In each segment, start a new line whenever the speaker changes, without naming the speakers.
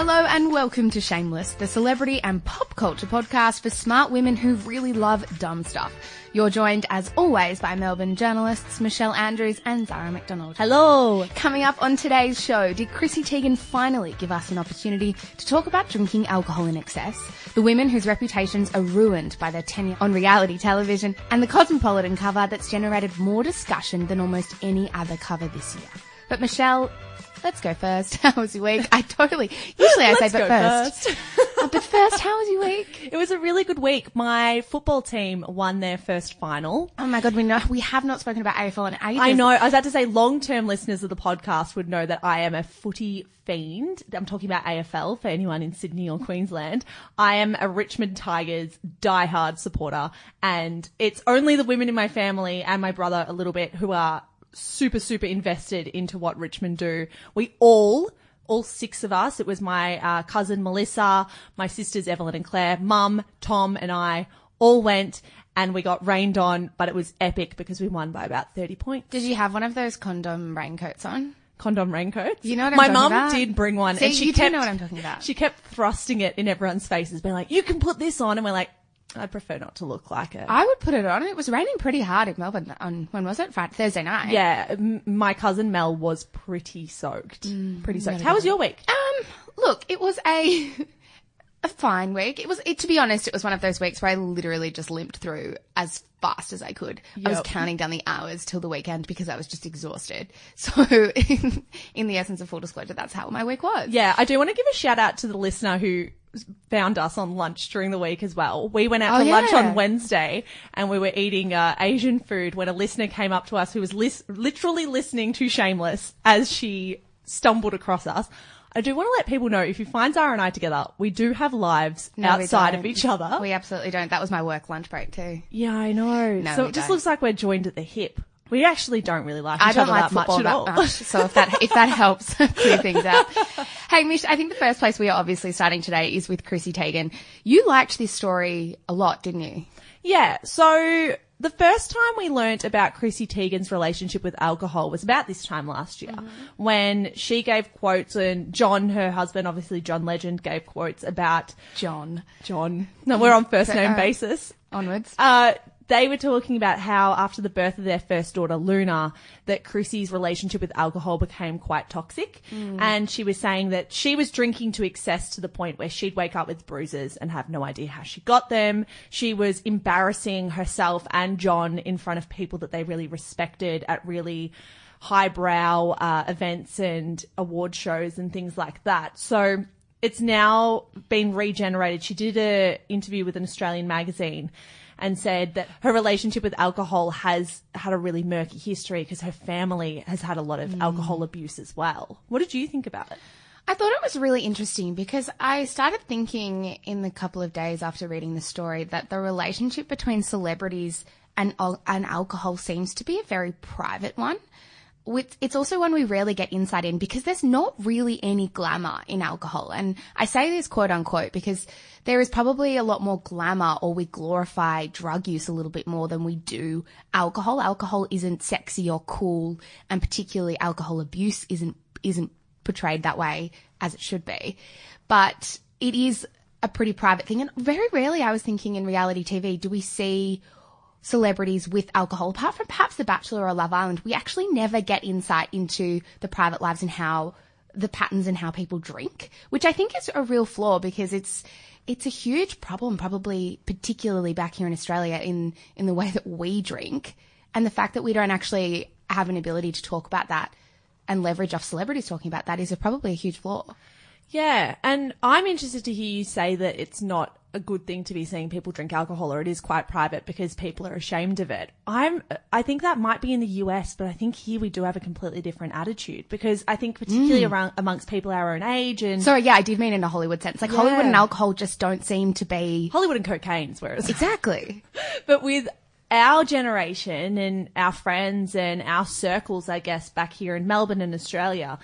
Hello and welcome to Shameless, the celebrity and pop culture podcast for smart women who really love dumb stuff. You're joined, as always, by Melbourne journalists Michelle Andrews and Zara McDonald.
Hello.
Coming up on today's show, did Chrissy Teigen finally give us an opportunity to talk about drinking alcohol in excess, the women whose reputations are ruined by their tenure on reality television, and the Cosmopolitan cover that's generated more discussion than almost any other cover this year? But Michelle, let's go first. How was your week? I totally, usually I say, but
go
first. Uh, but first, how was your week?
It was a really good week. My football team won their first final.
Oh my god, we know, we have not spoken about AFL in ages.
I know. I was about to say long-term listeners of the podcast would know that I am a footy fiend. I'm talking about AFL for anyone in Sydney or Queensland. I am a Richmond Tigers diehard supporter and it's only the women in my family and my brother a little bit who are super, super invested into what Richmond do. We all all six of us. It was my uh, cousin Melissa, my sisters Evelyn and Claire, mum, Tom and I all went and we got rained on, but it was epic because we won by about 30 points.
Did you have one of those condom raincoats on?
Condom raincoats.
You know what I'm
My mum did bring one
See,
and she kept,
know what I'm talking about.
She kept thrusting it in everyone's faces, being like, you can put this on. And we're like, I prefer not to look like it.
I would put it on. It was raining pretty hard in Melbourne on, when was it? Friday, Thursday night.
yeah, m- my cousin Mel was pretty soaked.
Mm,
pretty soaked. How was your week?
Um, look, it was a, a fine week. It was, it, to be honest, it was one of those weeks where I literally just limped through as fast as I could. I was counting down the hours till the weekend because I was just exhausted. So in, in the essence of full disclosure, that's how my week was.
Yeah, I do want to give a shout out to the listener who found us on lunch during the week as well. We went out
Oh,
for lunch on Wednesday and we were eating uh, Asian food when a listener came up to us who was lis- literally listening to Shameless as she stumbled across us. I do want to let people know if you find Zara and I together, we do have lives
No,
outside of each other.
We absolutely don't. That was my work lunch break too.
yeah, I know.
No,
so it just
don't.
looks like we're joined at the hip. We actually don't really like each
I don't
other
like
that much at
that
all.
much. So if that if that helps clear things up. Hey Mish, I think the first place we are obviously starting today is with Chrissy Teigen. You liked this story a lot, didn't you?
Yeah. So the first time we learnt about Chrissy Teigen's relationship with alcohol was about this time last year when she gave quotes and John, her husband, obviously John Legend, gave quotes about
John.
John. No, we're on first name
uh,
basis.
Onwards.
Uh, they were talking about how after the birth of their first daughter, Luna, that Chrissy's relationship with alcohol became quite toxic. And she was saying that she was drinking to excess to the point where she'd wake up with bruises and have no idea how she got them. She was embarrassing herself and John in front of people that they really respected at really highbrow uh, events and award shows and things like that. So it's now been regenerated. She did a interview with an Australian magazine and said that her relationship with alcohol has had a really murky history because her family has had a lot of mm. alcohol abuse as well. What did you think about it?
I thought it was really interesting because I started thinking in the couple of days after reading the story that the relationship between celebrities and, and alcohol seems to be a very private one. It's also one we rarely get insight in because there's not really any glamour in alcohol. And I say this quote unquote because there is probably a lot more glamour or we glorify drug use a little bit more than we do alcohol. Alcohol isn't sexy or cool and particularly alcohol abuse isn't, isn't portrayed that way as it should be. But it is a pretty private thing. And very rarely I was thinking in reality TV, do we see celebrities with alcohol, apart from perhaps The Bachelor or Love Island, we actually never get insight into the private lives and how the patterns and how people drink, which I think is a real flaw because it's it's a huge problem, probably particularly back here in Australia in in the way that we drink, and the fact that we don't actually have an ability to talk about that and leverage off celebrities talking about that is a, probably a huge flaw.
Yeah, and I'm interested to hear you say that it's not a good thing to be seeing people drink alcohol or it is quite private because people are ashamed of it. I'm I think that might be in the US, but I think here we do have a completely different attitude because I think particularly mm. around amongst people our own age and
Sorry, yeah, I did mean in a Hollywood sense. Like Hollywood and alcohol just don't seem to be
Hollywood and cocaine's whereas
exactly.
but with our generation and our friends and our circles, I guess, back here in Melbourne and Australia,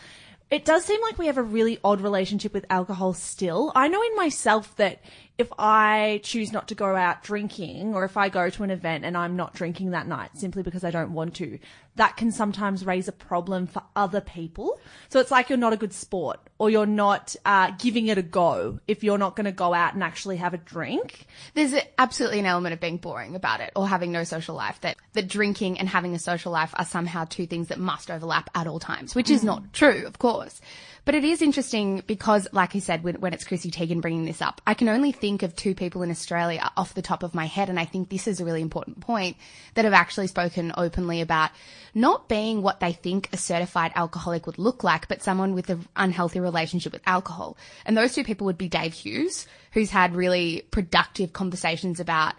it does seem like we have a really odd relationship with alcohol still. I know in myself that if I choose not to go out drinking or if I go to an event and I'm not drinking that night simply because I don't want to, that can sometimes raise a problem for other people. So it's like you're not a good sport or you're not uh, giving it a go if you're not going to go out and actually have a drink.
There's absolutely an element of being boring about it or having no social life that, that drinking and having a social life are somehow two things that must overlap at all times, which is not true, of course. But it is interesting because, like I said, when, when it's Chrissy Teigen bringing this up, I can only think of two people in Australia off the top of my head. And I think this is a really important point that have actually spoken openly about not being what they think a certified alcoholic would look like, but someone with an unhealthy relationship with alcohol. And those two people would be Dave Hughes, who's had really productive conversations about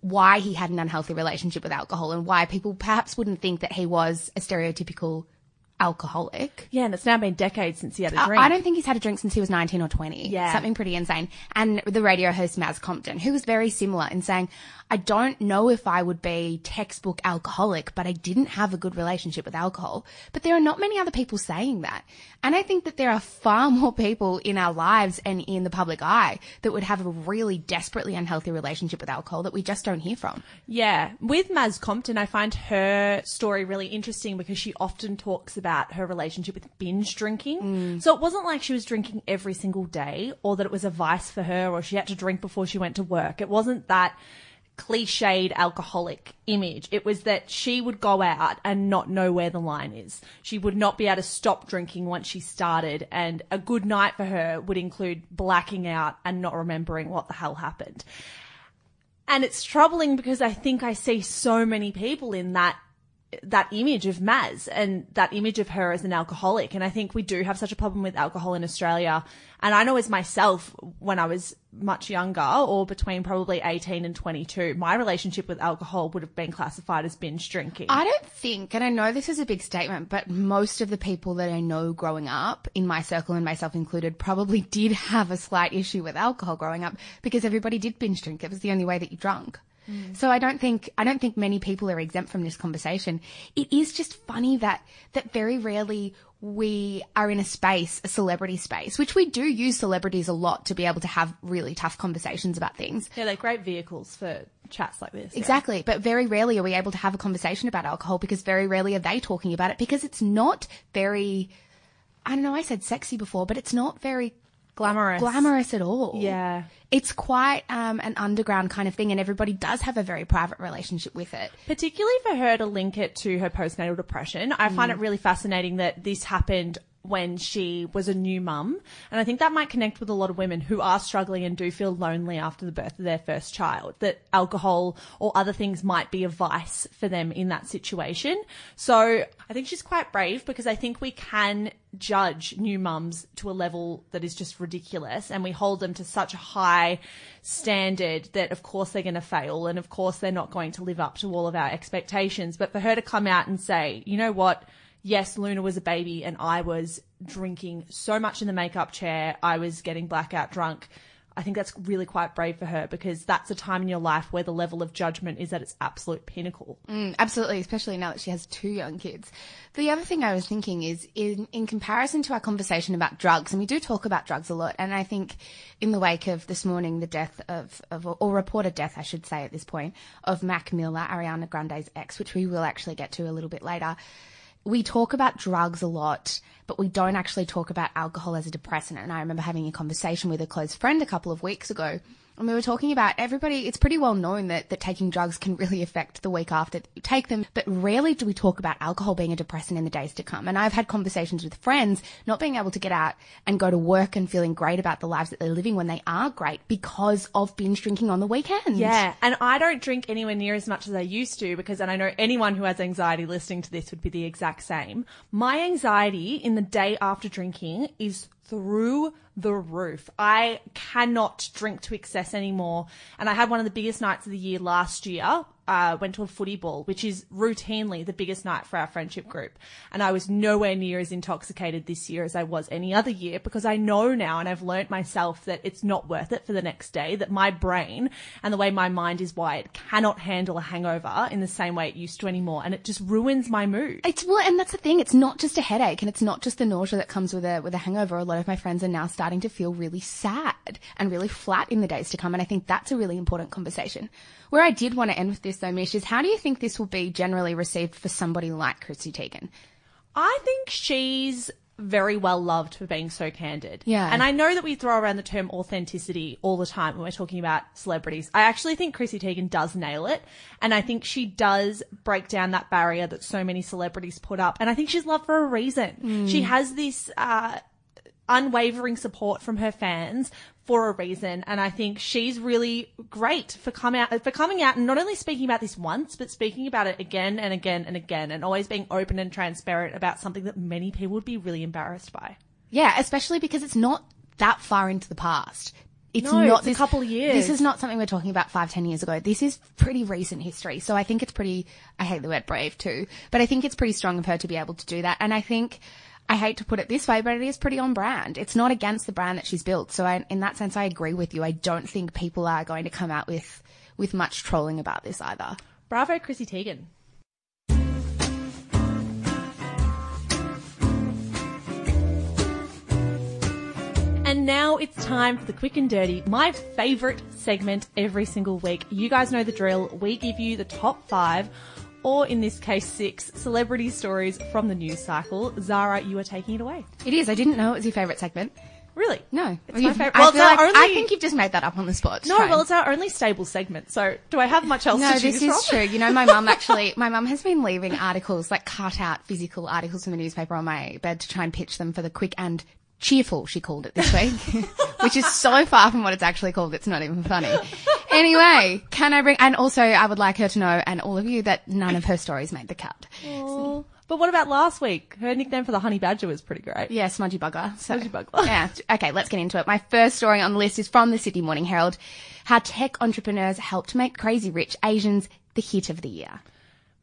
why he had an unhealthy relationship with alcohol and why people perhaps wouldn't think that he was a stereotypical alcoholic.
Yeah, and it's now been decades since he had a drink.
I don't think he's had a drink since he was 19 or 20.
Yeah.
Something pretty insane. And the radio host Maz Compton, who was very similar in saying, I don't know if I would be textbook alcoholic, but I didn't have a good relationship with alcohol. But there are not many other people saying that. And I think that there are far more people in our lives and in the public eye that would have a really desperately unhealthy relationship with alcohol that we just don't hear from.
Yeah, with Maz Compton, I find her story really interesting because she often talks about her relationship with binge drinking. So it wasn't like she was drinking every single day or that it was a vice for her or she had to drink before she went to work. It wasn't that cliched alcoholic image. It was that she would go out and not know where the line is. She would not be able to stop drinking once she started and a good night for her would include blacking out and not remembering what the hell happened. And it's troubling because I think I see so many people in that that image of Maz and that image of her as an alcoholic. And I think we do have such a problem with alcohol in Australia. And I know as myself, when I was much younger or between probably 18 and 22, my relationship with alcohol would have been classified as binge drinking.
I don't think, and I know this is a big statement, but most of the people that I know growing up, in my circle and myself included, probably did have a slight issue with alcohol growing up because everybody did binge drink. It was the only way that you drank. Mm. So I don't think I don't think many people are exempt from this conversation. It is just funny that that very rarely we are in a space, a celebrity space, which we do use celebrities a lot to be able to have really tough conversations about things.
yeah, they're great vehicles for chats like this. yeah.
Exactly. But very rarely are we able to have a conversation about alcohol because very rarely are they talking about it because it's not very, I don't know, I said sexy before, but it's not very
Glamorous.
glamorous at all.
Yeah.
It's quite um, an underground kind of thing and everybody does have a very private relationship with it.
particularly for her to link it to her postnatal depression. I find it really fascinating that this happened when she was a new mum. And I think that might connect with a lot of women who are struggling and do feel lonely after the birth of their first child, that alcohol or other things might be a vice for them in that situation. So I think she's quite brave because I think we can judge new mums to a level that is just ridiculous and we hold them to such a high standard that of course they're going to fail and of course they're not going to live up to all of our expectations. But for her to come out and say, you know what? Yes, Luna was a baby and I was drinking so much in the makeup chair. I was getting blackout drunk. I think that's really quite brave for her because that's a time in your life where the level of judgment is at its absolute pinnacle.
Mm, absolutely, especially now that she has two young kids. The other thing I was thinking is in, in comparison to our conversation about drugs, and we do talk about drugs a lot, and I think in the wake of this morning, the death of, of or reported death, I should say at this point, of Mac Miller, Ariana Grande's ex, which we will actually get to a little bit later. We talk about drugs a lot, but we don't actually talk about alcohol as a depressant. And I remember having a conversation with a close friend a couple of weeks ago and we were talking about everybody, it's pretty well known that, that taking drugs can really affect the week after you take them, but rarely do we talk about alcohol being a depressant in the days to come. And I've had conversations with friends not being able to get out and go to work and feeling great about the lives that they're living when they are great because of binge drinking on the weekend.
Yeah, and I don't drink anywhere near as much as I used to because, and I know anyone who has anxiety listening to this would be the exact same. My anxiety in the day after drinking is through the roof. I cannot drink to excess anymore. And I had one of the biggest nights of the year last year. Uh, went to a footy ball, which is routinely the biggest night for our friendship group. And I was nowhere near as intoxicated this year as I was any other year because I know now and I've learnt myself that it's not worth it for the next day, that my brain and the way my mind is wired cannot handle a hangover in the same way it used to anymore. And it just ruins my mood.
It's well, and that's the thing. It's not just a headache, and it's not just the nausea that comes with a with a hangover. A lot of my friends are now starting to feel really sad and really flat in the days to come, and I think that's a really important conversation. Where I did want to end with this though, Mish, is how do you think this will be generally received for somebody like Chrissy Teigen?
I think she's very well loved for being so candid.
Yeah.
And I know that we throw around the term authenticity all the time when we're talking about celebrities. I actually think Chrissy Teigen does nail it. And I think she does break down that barrier that so many celebrities put up. And I think she's loved for a reason. She has this, uh, unwavering support from her fans for a reason. And I think she's really great for come out, for coming out and not only speaking about this once, but speaking about it again and again and again and always being open and transparent about something that many people would be really embarrassed by.
Yeah, especially because it's not that far into the past. It's
No,
not
it's a couple of years.
This is not something we're talking about five, ten years ago. This is pretty recent history. So I think it's pretty, I hate the word brave too, but I think it's pretty strong of her to be able to do that. And I think, I hate to put it this way, but it is pretty on brand. It's not against the brand that she's built. So I, in that sense, I agree with you. I don't think people are going to come out with, with much trolling about this either.
Bravo, Chrissy Teigen. And now it's time for the quick and dirty, my favorite segment every single week. You guys know the drill. We give you the top five, or in this case, six celebrity stories from the news cycle. Zara, you are taking it away.
It is. I didn't know it was your favourite segment.
Really?
No.
It's my.
I,
Well,
feel
our
like- I think you've just made that up on the spot.
No, well, it's our only stable segment. So, do I have much else
No,
to choose from?
No, this is true. You know, my mum actually, my mum has been leaving articles, like cut out physical articles from the newspaper on my bed to try and pitch them for the quick and cheerful, she called it this week, which is so far from what it's actually called. It's not even funny. Anyway, can I bring, and also I would like her to know, and all of you, that none of her stories made the cut.
But what about last week? Her nickname for the honey badger was pretty great.
Yeah, smudgy bugger. So,
Smudgy bugger.
yeah. Okay, let's get into it. My first story on the list is from the Sydney Morning Herald. How tech entrepreneurs helped make Crazy Rich Asians the hit of the year.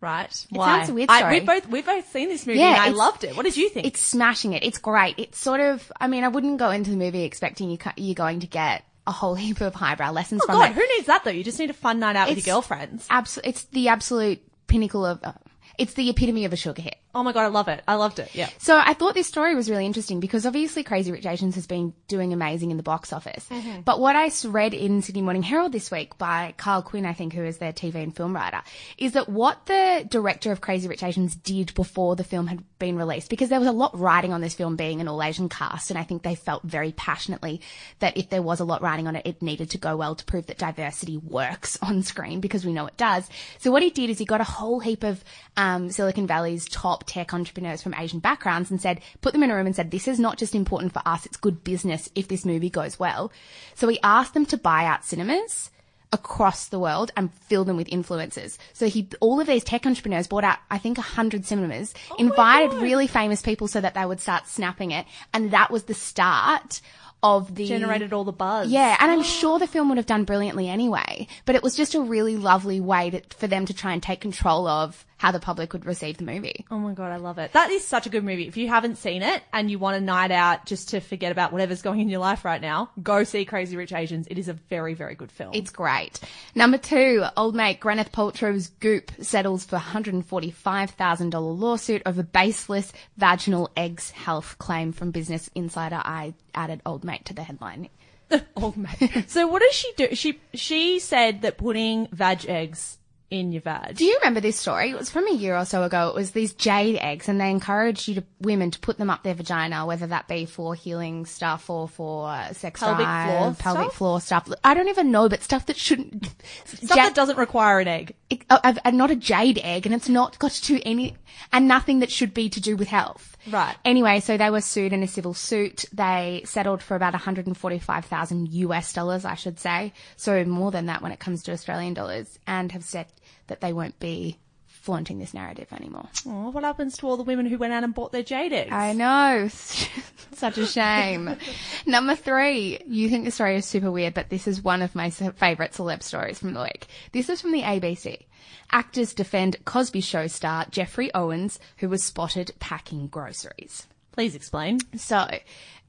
Right.
It sounds a weird
I,
story.
we've both we've both seen this movie
Yeah,
and I
it's-
loved it. What did you think?
It's smashing it. It's great. It's sort of, I mean, I wouldn't go into the movie expecting you, you're going to get a whole heap of highbrow lessons
oh
from
God,
it.
who needs that though? You just need a fun night out with your girlfriends.
It's the absolute pinnacle of, uh, it's the epitome of a sugar hit.
Oh my God, I love it. I loved it. Yeah.
So I thought this story was really interesting because obviously Crazy Rich Asians has been doing amazing in the box office.
Mm-hmm.
But what I read in Sydney Morning Herald this week by Karl Quinn, I think, who is their TV and film writer, is that what the director of Crazy Rich Asians did before the film had been released, because there was a lot writing on this film being an all Asian cast, and I think they felt very passionately that if there was a lot writing on it, it needed to go well to prove that diversity works on screen because we know it does. So what he did is he got a whole heap of um, Silicon Valley's top tech entrepreneurs from Asian backgrounds and said, put them in a room and said, this is not just important for us, it's good business if this movie goes well. So he asked them to buy out cinemas across the world and fill them with influencers. So he, all of these tech entrepreneurs bought out, I think, a hundred cinemas, oh
invited
really famous people so that they would start snapping it. And that was the start of the
Generated all the buzz.
yeah, and I'm sure the film would have done brilliantly anyway, but it was just a really lovely way to, for them to try and take control of how the public would receive the movie.
Oh my God, I love it. That is such a good movie. If you haven't seen it and you want a night out just to forget about whatever's going in your life right now, go see Crazy Rich Asians. It is a very, very good film.
It's great. Number two, old mate Gwyneth Paltrow's Goop settles for $145,000 lawsuit over baseless vaginal eggs health claim from Business Insider. I added old mate to the headline.
old mate. so what does she do? She she said that putting vag eggs in your vag.
Do you remember this story? It was from a year or so ago. It was these jade eggs, and they encouraged you to women to put them up their vagina, whether that be for healing stuff or for uh, sex
Pelvic
drive,
floor
pelvic
stuff?
floor stuff. I don't even know, but stuff that shouldn't.
Stuff that doesn't require an egg.
It, and not a jade egg, and it's not got to do any, and nothing that should be to do with health.
Right.
Anyway, so they were sued in a civil suit. They settled for about 145,000 US dollars, I should say. So more than that when it comes to Australian dollars, and have said that they won't be flaunting this narrative anymore.
Oh, what happens to all the women who went out and bought their jade eggs?
I know. Such a shame. Number three, you think the story is super weird, but this is one of my favourite celeb stories from the week. This is from the ABC. Actors defend Cosby Show star Geoffrey Owens, who was spotted packing groceries.
Please explain.
So,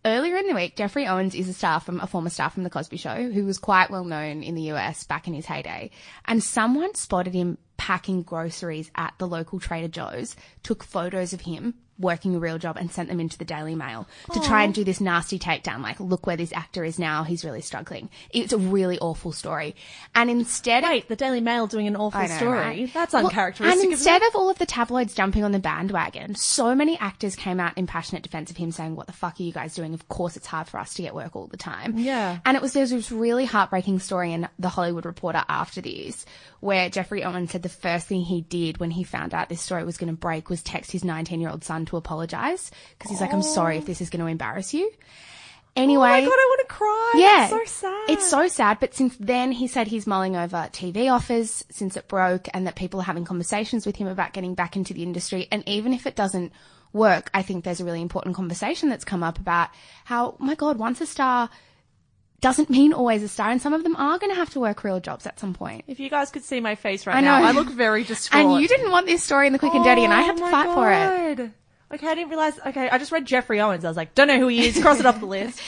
earlier in the week, Geoffrey Owens is a star from a former star from the Cosby Show who was quite well known in the US back in his heyday, and someone spotted him packing groceries at the local Trader Joe's, took photos of him working a real job and sent them into the Daily Mail to try and do this nasty takedown like look where this actor is now, he's really struggling. It's a really awful story. And instead of
Wait, the Daily Mail doing an awful
know,
story.
right?
That's
Well,
uncharacteristic.
and instead of all of the tabloids jumping on the bandwagon, so many actors came out in passionate defense of him saying, what the fuck are you guys doing? Of course it's hard for us to get work all the time.
Yeah.
And it was, there was this really heartbreaking story in The Hollywood Reporter after this, where Geoffrey Owens said the first thing he did when he found out this story was going to break was text his 19 year old son to apologize. Because he's like, I'm sorry if this is going to embarrass you. Anyway.
Oh my god, I want to cry.
Yeah.
That's so sad.
It's so sad. But since then, he said he's mulling over TV offers since it broke and that people are having conversations with him about getting back into the industry. And even if it doesn't work, I think there's a really important conversation that's come up about how, my God, once a star doesn't mean always a star. And some of them are going to have to work real jobs at some point.
If you guys could see my face right
I
now. I look very distraught.
And you didn't want this story in the quick and dirty, and I had to
Oh
fight for it.
Okay, I didn't realize. Okay, I just read Geoffrey Owens. I was like, don't know who he is. Cross it off the list.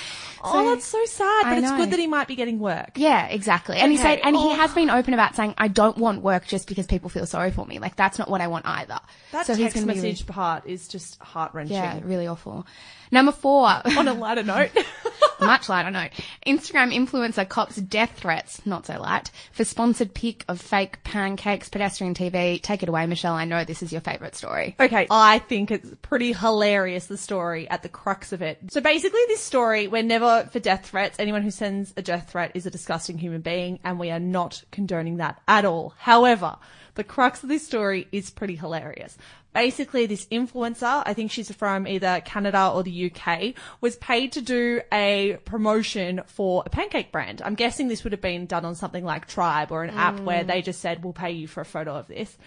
oh, that's so sad. But it's good that he might be getting work.
Yeah, exactly. And he said, and he
Oh.
has been open about saying, I don't want work just because people feel sorry for me. Like that's not what I want either.
That
so
text
be
message part is just heart wrenching.
Yeah, really awful. Number four,
On a lighter note,
much lighter note. Instagram influencer cops death threats, not so light, for sponsored pic of fake pancakes, pedestrian TV. Take it away, Michelle. I know this is your favourite story.
Okay, I think it's pretty hilarious, the story at the crux of it. So basically, this story, we're never for death threats. Anyone who sends a death threat is a disgusting human being, and we are not condoning that at all. However, the crux of this story is pretty hilarious. Basically, this influencer, I think she's from either Canada or the UK, was paid to do a promotion for a pancake brand. I'm guessing this would have been done on something like Tribe or an app where they just said, we'll pay you for a photo of this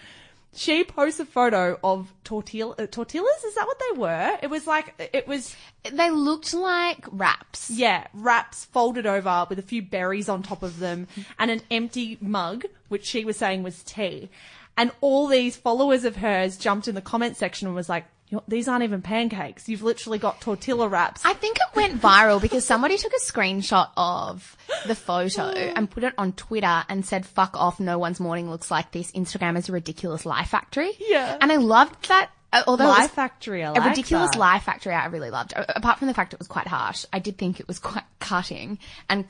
she posts a photo of tortilla uh, tortillas. Is that what they were? It was like it was
They looked like wraps.
yeah wraps folded over with a few berries on top of them and an empty mug, which she was saying was tea. And all these followers of hers jumped in the comment section and was like, "These aren't even pancakes. You've literally got tortilla wraps."
I think it went viral because somebody took a screenshot of the photo and put it on Twitter and said, fuck off, no one's morning looks like this. Instagram is a ridiculous lie factory.
Yeah.
And I loved that. uh, Although
Lie Factory, I
a
like
ridiculous
that.
lie factory, I really loved. Apart from the fact it was quite harsh, I did think it was quite cutting and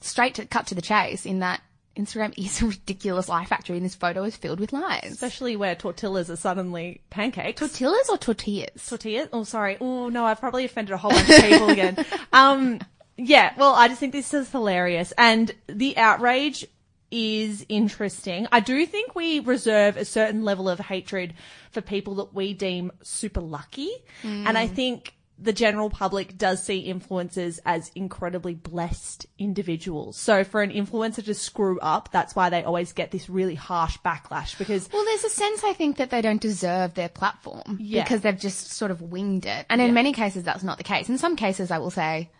straight to cut to the chase in that Instagram is a ridiculous lie factory and this photo is filled with lies.
Especially where tortillas are suddenly pancakes.
Tortillas or tortillas?
tortillas. Oh, sorry. Oh no, I've probably offended a whole bunch of people again. Um, yeah. Well, I just think this is hilarious, and the outrage is interesting. I do think we reserve a certain level of hatred for people that we deem super lucky, and I think the general public does see influencers as incredibly blessed individuals. So for an influencer to screw up, that's why they always get this really harsh backlash because
Well, there's a sense I think that they don't deserve their platform
Yeah.
because they've just sort of winged it. And in many cases, that's not the case. In some cases, I will say,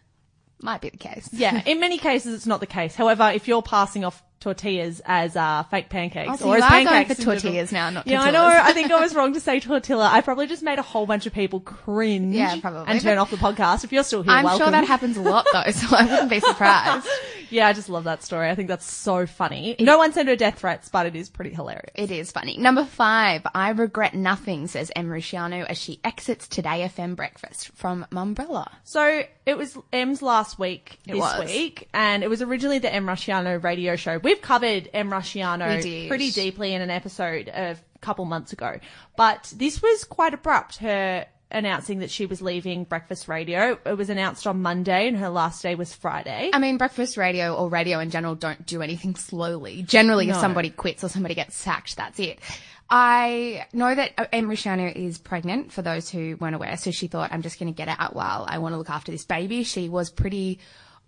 might be the case.
Yeah, in many cases it's not the case. However, if you're passing off tortillas as uh, fake pancakes
Oh, so
or
you
as
are going
pancakes
for
in general-
tortillas now, not
Yeah, I know. I think I was wrong to say tortilla. I probably just made a whole bunch of people cringe.
Yeah, probably.
And turn off the podcast. If you're still here,
I'm
welcome.
sure that happens a lot though, so I wouldn't be surprised.
Yeah, I just love that story. I think that's so funny. No one sent her death threats, but it is pretty hilarious.
It is funny. Number five, I regret nothing, says Em Rusciano as she exits Today FM breakfast from Mumbrella.
So it was Em's last week
It
this
was.
week, and it was originally the Em Rusciano radio show. We've covered
Em
Rusciano pretty deeply in an episode a couple months ago, but this was quite abrupt. Her announcing that she was leaving breakfast radio. It was announced on Monday, and her last day was Friday.
I mean, breakfast radio or radio in general don't do anything slowly. Generally, if somebody quits or somebody gets sacked, that's it. I know that Em Rusciano is pregnant, for those who weren't aware, so she thought, I'm just going to get it out while I want to look after this baby. She was pretty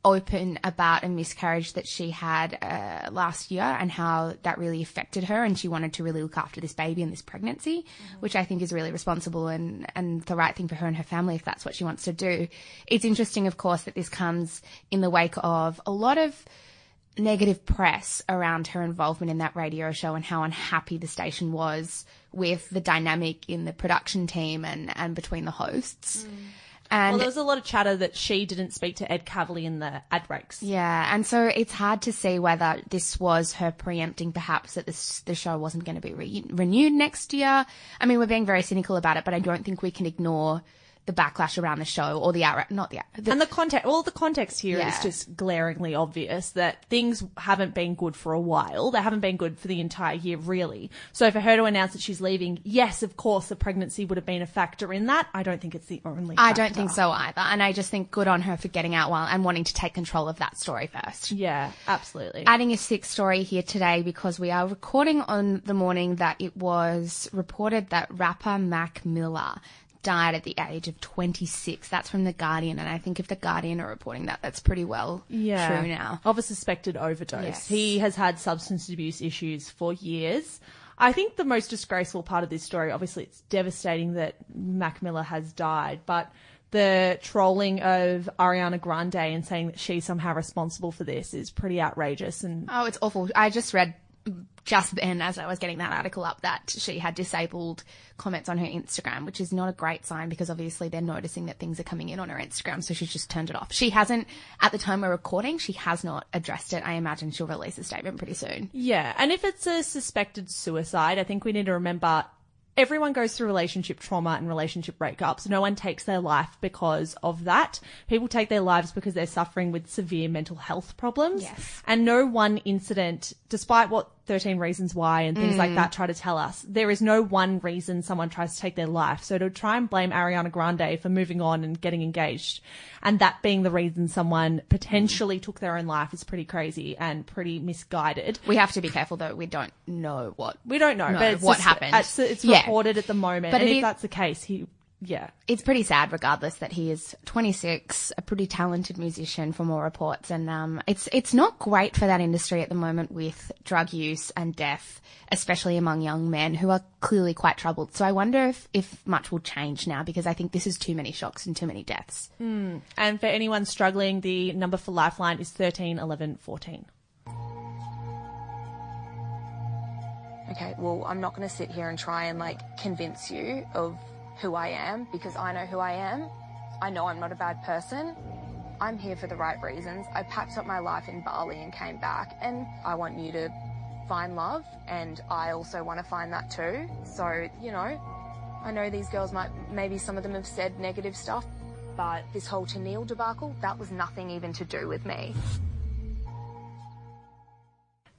open about a miscarriage that she had uh, last year and how that really affected her and she wanted to really look after this baby and this pregnancy which i think is really responsible and, and the right thing for her and her family if that's what she wants to do. It's interesting of course that this comes in the wake of a lot of negative press around her involvement in that radio show and how unhappy the station was with the dynamic in the production team and, and between the hosts. And
Well, there was a lot of chatter that she didn't speak to Ed Kavalee in the ad breaks.
yeah, and so it's hard to see whether this was her preempting perhaps that this, the show wasn't going to be re- renewed next year. I mean, we're being very cynical about it, but I don't think we can ignore the backlash around the show or the outright, not the, the
And the context, all the context here is
Yeah.
just glaringly obvious that things haven't been good for a while. They haven't been good for the entire year, really. So for her to announce that she's leaving, yes, of course, the pregnancy would have been a factor in that. I don't think it's the only.
I don't think so either. And I just think good on her for getting out while and wanting to take control of that story first.
Yeah, absolutely.
Adding a sixth story here today because we are recording on the morning that it was reported that rapper Mac Miller died at the age of 26. That's from The Guardian. And I think if The Guardian are reporting that, that's pretty well
yeah.
true now.
Of a suspected overdose.
Yes.
He has had substance abuse issues for years. I think the most disgraceful part of this story, obviously, it's devastating that Mac Miller has died, but the trolling of Ariana Grande and saying that she's somehow responsible for this is pretty outrageous. And
Oh, it's awful. I just read just then as I was getting that article up that she had disabled comments on her Instagram, which is not a great sign because obviously they're noticing that things are coming in on her Instagram. So she's just turned it off. She hasn't, at the time we're recording, she has not addressed it. I imagine she'll release a statement pretty soon.
yeah, and if it's a suspected suicide, I think we need to remember everyone goes through relationship trauma and relationship breakups. No one takes their life because of that. People take their lives because they're suffering with severe mental health problems.
Yes.
And no one incident, despite what 13 Reasons Why and things like mm. that try to tell us, there is no one reason someone tries to take their life. So to try and blame Ariana Grande for moving on and getting engaged and that being the reason someone potentially took their own life is pretty crazy and pretty misguided.
We have to be careful though. We don't know what.
We don't know,
No,
but
what
just-
happened.
It's, it's
Yeah.
reported at the moment,
But
and if
is-
that's the case, he, yeah,
It's pretty sad, regardless, that he is 26, a pretty talented musician, from all reports, and um, it's it's not great for that industry at the moment with drug use and death, especially among young men who are clearly quite troubled. So I wonder if if much will change now because I think this is too many shocks and too many deaths.
And for anyone struggling, the number for Lifeline is 13 11 14.
Okay, well, I'm not going to sit here and try and like convince you of who I am because I know who I am. I know I'm not a bad person. I'm here for the right reasons. I packed up my life in Bali and came back, and I want you to find love, and I also want to find that too. So, you know, I know these girls might, maybe some of them have said negative stuff, but this whole Tennille debacle, that was nothing even to do with me.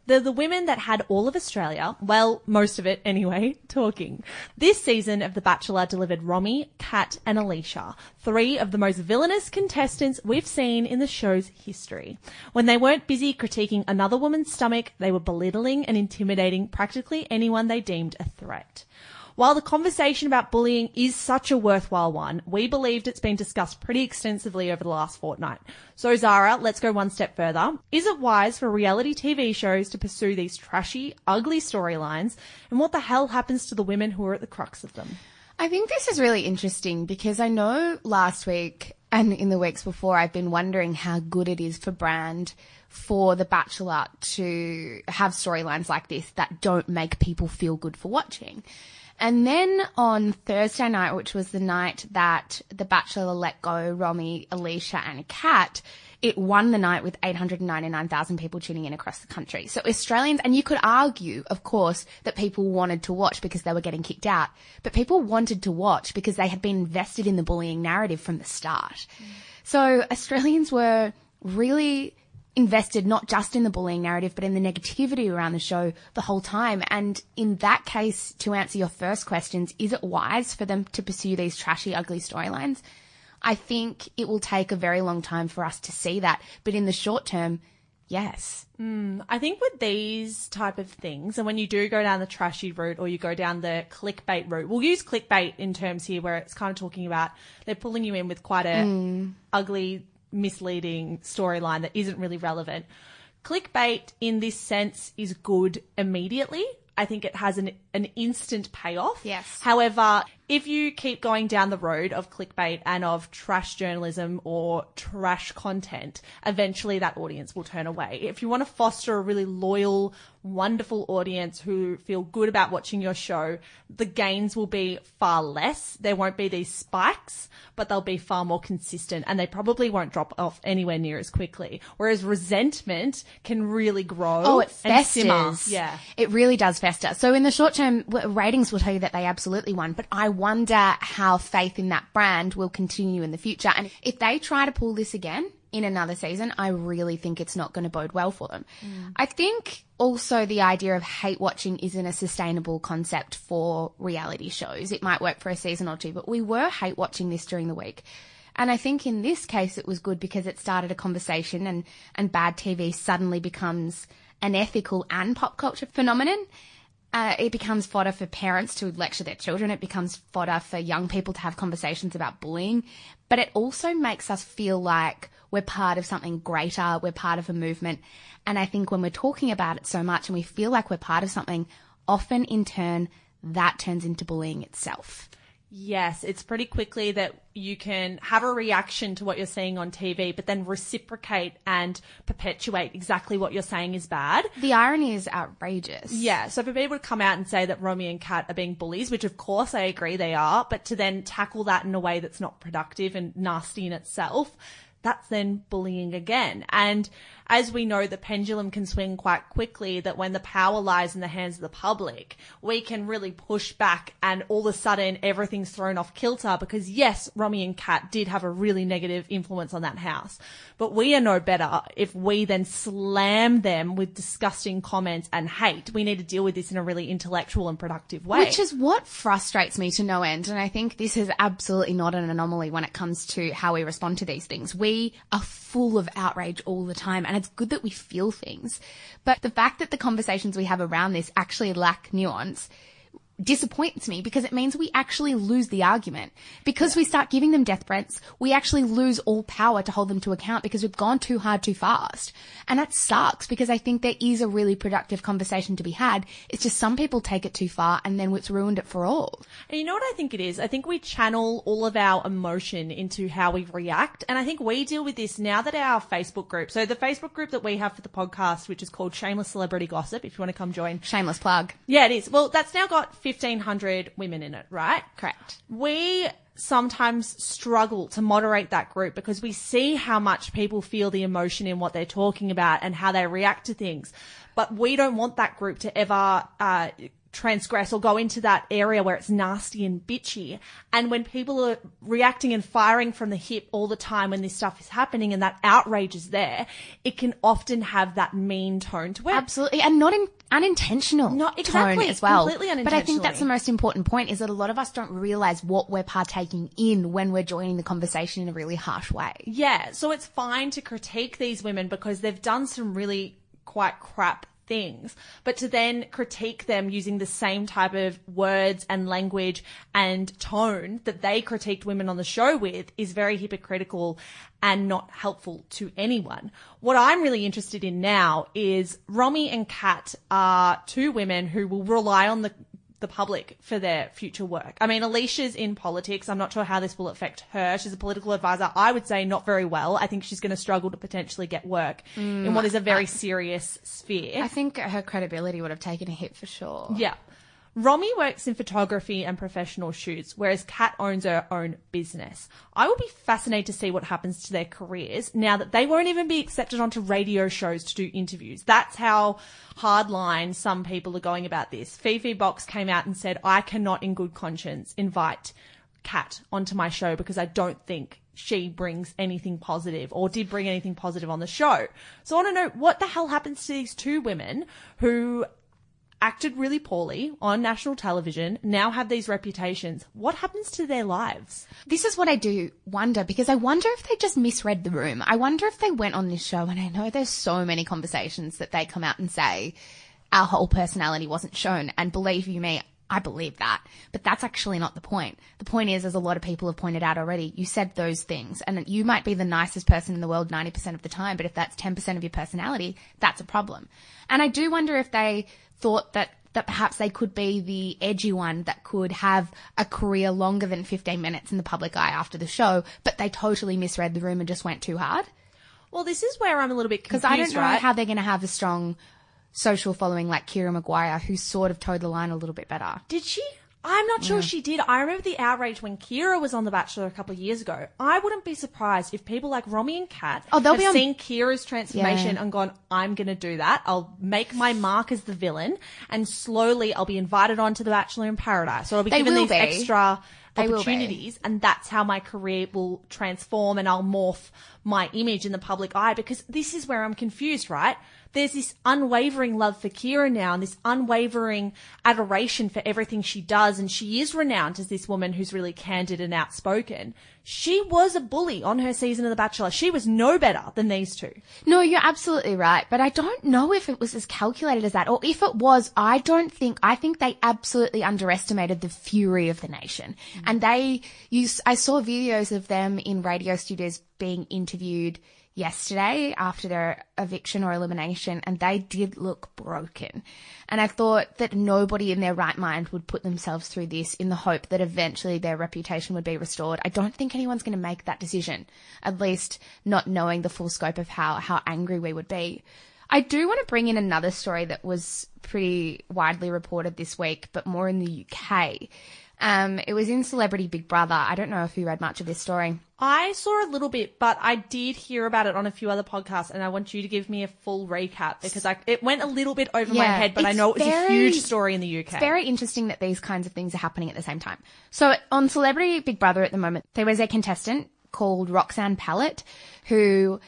They're the women that had all of Australia, well, most of it anyway, talking. This season of The Bachelor delivered Romy, Kat, and Alicia, three of the most villainous contestants we've seen in the show's history. When they weren't busy critiquing another woman's stomach, they were belittling and intimidating practically anyone they deemed a threat. While the conversation about bullying is such a worthwhile one, we believed it's been discussed pretty extensively over the last fortnight. So Zara, let's go one step further. Is it wise for reality TV shows to pursue these trashy, ugly storylines? And what the hell happens to the women who are at the crux of them?
I think this is really interesting because I know last week and in the weeks before I've been wondering how good it is for brand for The Bachelor to have storylines like this that don't make people feel good for watching. And then on Thursday night, which was the night that The Bachelor let go Romy, Alicia and Kat, it won the night with 899,000 people tuning in across the country. So Australians, and you could argue, of course, that people wanted to watch because they were getting kicked out, but people wanted to watch because they had been invested in the bullying narrative from the start. Mm. So Australians were really invested not just in the bullying narrative, but in the negativity around the show the whole time. And in that case, to answer your first questions, is it wise for them to pursue these trashy, ugly storylines? I think it will take a very long time for us to see that. But in the short term, yes. Hmm.
I think with these type of things, and when you do go down the trashy route or you go down the clickbait route, we'll use clickbait in terms here where it's kind of talking about they're pulling you in with quite a hmm. ugly misleading storyline that isn't really relevant. Clickbait in this sense is good immediately. I think it has an an instant payoff.
Yes.
However, if you keep going down the road of clickbait and of trash journalism or trash content, eventually that audience will turn away. If you want to foster a really loyal, wonderful audience who feel good about watching your show, the gains will be far less. There won't be these spikes, but they'll be far more consistent and they probably won't drop off anywhere near as quickly. Whereas resentment can really grow.
Oh, it festers.
Yeah.
It really does fester. So in the short term, ratings will tell you that they absolutely won, but I wonder how faith in that brand will continue in the future. And if they try to pull this again in another season, I really think it's not going to bode well for them. I think also the idea of hate watching isn't a sustainable concept for reality shows. It might work for a season or two, but we were hate watching this during the week. And I think in this case it was good because it started a conversation and, and bad TV suddenly becomes an ethical and pop culture phenomenon. Uh, it becomes fodder for parents to lecture their children. It becomes fodder for young people to have conversations about bullying. But it also makes us feel like we're part of something greater. We're part of a movement. And I think when we're talking about it so much and we feel like we're part of something, often in turn, that turns into bullying itself.
Yes, it's pretty quickly that you can have a reaction to what you're seeing on TV, but then reciprocate and perpetuate exactly what you're saying is bad.
The irony is outrageous.
Yeah, so for people to come out and say that Romy and Kat are being bullies, which of course I agree they are, but to then tackle that in a way that's not productive and nasty in itself, that's then bullying again. And as we know, the pendulum can swing quite quickly that when the power lies in the hands of the public, we can really push back and all of a sudden everything's thrown off kilter because yes, Romy and Kat did have a really negative influence on that house. But we are no better if we then slam them with disgusting comments and hate. We need to deal with this in a really intellectual and productive way.
Which is what frustrates me to no end. And I think this is absolutely not an anomaly when it comes to how we respond to these things. We are full of outrage all the time and it's good that we feel things. But the fact that the conversations we have around this actually lack nuance disappoints me because it means we actually lose the argument. Because we start giving them death threats, we actually lose all power to hold them to account because we've gone too hard too fast. And that sucks because I think there is a really productive conversation to be had. It's just some people take it too far and then it's ruined it for all.
And you know what I think it is? I think we channel all of our emotion into how we react. And I think we deal with this now that our Facebook group, so the Facebook group that we have for the podcast, which is called Shameless Celebrity Gossip, if you want to come join.
Shameless plug.
Yeah, it is. Well, that's now got 1,500 women in it, right?
Correct.
We sometimes struggle to moderate that group because we see how much people feel the emotion in what they're talking about and how they react to things. But we don't want that group to ever, uh, transgress or go into that area where it's nasty and bitchy. And when people are reacting and firing from the hip all the time when this stuff is happening and that outrage is there, it can often have that mean tone to it.
Absolutely, and not in, unintentional
Not-
tone
exactly,
as well.
completely unintentional.
But I think that's the most important point is that a lot of us don't realize what we're partaking in when we're joining the conversation in a really harsh way.
Yeah, so it's fine to critique these women because they've done some really quite crap things, but to then critique them using the same type of words and language and tone that they critiqued women on the show with is very hypocritical and not helpful to anyone. What I'm really interested in now is Romy and Kat are two women who will rely on the the public for their future work. I mean, Alicia's in politics. I'm not sure how this will affect her. She's a political advisor. I would say not very well. I think she's going to struggle to potentially get work in mm, what is a very serious sphere.
I think her credibility would have taken a hit for sure.
Yeah. Romy works in photography and professional shoots, whereas Kat owns her own business. I will be fascinated to see what happens to their careers now that they won't even be accepted onto radio shows to do interviews. That's how hardline some people are going about this. Fifi Box came out and said, I cannot in good conscience invite Kat onto my show because I don't think she brings anything positive or did bring anything positive on the show. So I want to know what the hell happens to these two women who acted really poorly on national television, now have these reputations. What happens to their lives?
This is what I do wonder because I wonder if they just misread the room. I wonder if they went on this show and I know there's so many conversations that they come out and say our whole personality wasn't shown. And believe you me, I believe that. But that's actually not the point. The point is, as a lot of people have pointed out already, you said those things and you might be the nicest person in the world 90% of the time, but if that's 10% of your personality, that's a problem. And I do wonder if they thought that that perhaps they could be the edgy one that could have a career longer than 15 minutes in the public eye after the show, but they totally misread the room and just went too hard.
Well, this is where I'm a little bit
Because
confused,
I don't know
right?
how they're going to have a strong social following like Keira Maguire, who sort of towed the line a little bit better.
Did she? I'm not sure she did. I remember the outrage when Keira was on The Bachelor a couple of years ago. I wouldn't be surprised if people like Romy and Kat
Oh, they'll
have
be on-
seen Keira's transformation
Yeah.
and gone, I'm going to do that. I'll make my mark as the villain and slowly I'll be invited onto The Bachelor in Paradise. So I'll be
They
given these
be.
extra
They
opportunities and that's how my career will transform and I'll morph my image in the public eye because this is where I'm confused, right? There's this unwavering love for Keira now and this unwavering adoration for everything she does and she is renowned as this woman who's really candid and outspoken. She was a bully on her season of The Bachelor. She was no better than these two.
No, you're absolutely right, but I don't know if it was as calculated as that, or if it was, I don't think, I think they absolutely underestimated the fury of the nation. Mm. And they, you, I saw videos of them in radio studios being interviewed yesterday after their eviction or elimination, and they did look broken. And I thought that nobody in their right mind would put themselves through this in the hope that eventually their reputation would be restored. I don't think anyone's going to make that decision, at least not knowing the full scope of how, how angry we would be. I do want to bring in another story that was pretty widely reported this week, but more in the UK. Um, it was in Celebrity Big Brother. I don't know if you read much of this story.
I saw a little bit, but I did hear about it on a few other podcasts, and I want you to give me a full recap because I, it went a little bit over my head, but I know it was a huge story in the UK.
It's very interesting that these kinds of things are happening at the same time. So on Celebrity Big Brother at the moment, there was a contestant called Roxanne Pallett who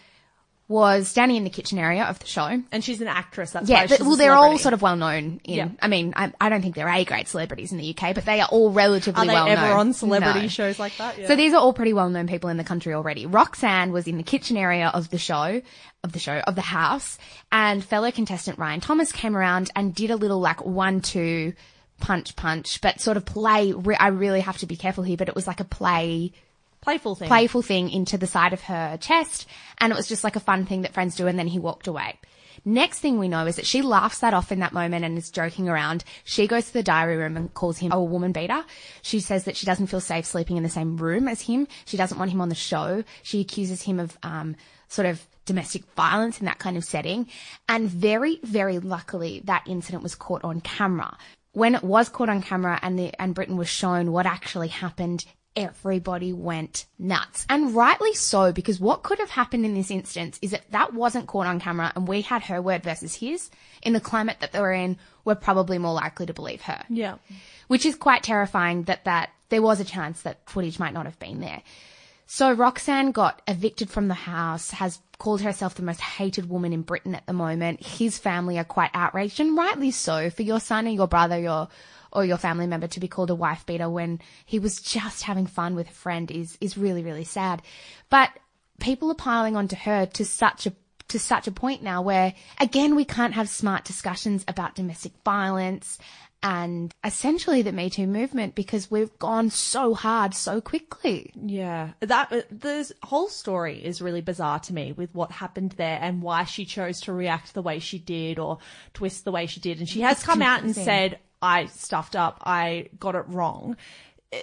was standing in the kitchen area of the show.
and she's an actress. That's
Yeah,
why
but,
she's a
well, they're all sort of well known in.
Yeah.
I mean, I, I don't think they're A grade celebrities in the UK, but they are all relatively
Are they
well known.
ever on celebrity
No.
shows like that? Yeah.
So these are all pretty well known people in the country already. Roxanne was in the kitchen area of the show, of the show, of the house, and fellow contestant Ryan Thomas came around and did a little like one, two, punch, punch, but sort of play. Re- I really have to be careful here, but it was like a play
playful thing.
playful thing into the side of her chest, and it was just like a fun thing that friends do, and then he walked away. Next thing we know is that she laughs that off in that moment and is joking around. She goes to the diary room and calls him a woman beater. She says that she doesn't feel safe sleeping in the same room as him. She doesn't want him on the show. She accuses him of um, sort of domestic violence in that kind of setting. And very, very luckily, that incident was caught on camera. When it was caught on camera and the and Britain was shown what actually happened, everybody went nuts. And rightly so, because what could have happened in this instance is that that wasn't caught on camera and we had her word versus his. In the climate that they were in, we're probably more likely to believe her.
Yeah.
Which is quite terrifying that, that there was a chance that footage might not have been there. So Roxanne got evicted from the house, has called herself the most hated woman in Britain at the moment. His family are quite outraged and rightly so for your son and your brother, your, or your family member to be called a wife beater when he was just having fun with a friend is, is really, really sad. But people are piling onto her to such a to such a point now where again we can't have smart discussions about domestic violence and essentially the Me Too movement because we've gone so hard so quickly.
Yeah, that uh, the whole story is really bizarre to me with what happened there and why she chose to react the way she did or twist the way she did. And she has
It's
come out and said, "I stuffed up. I got it wrong."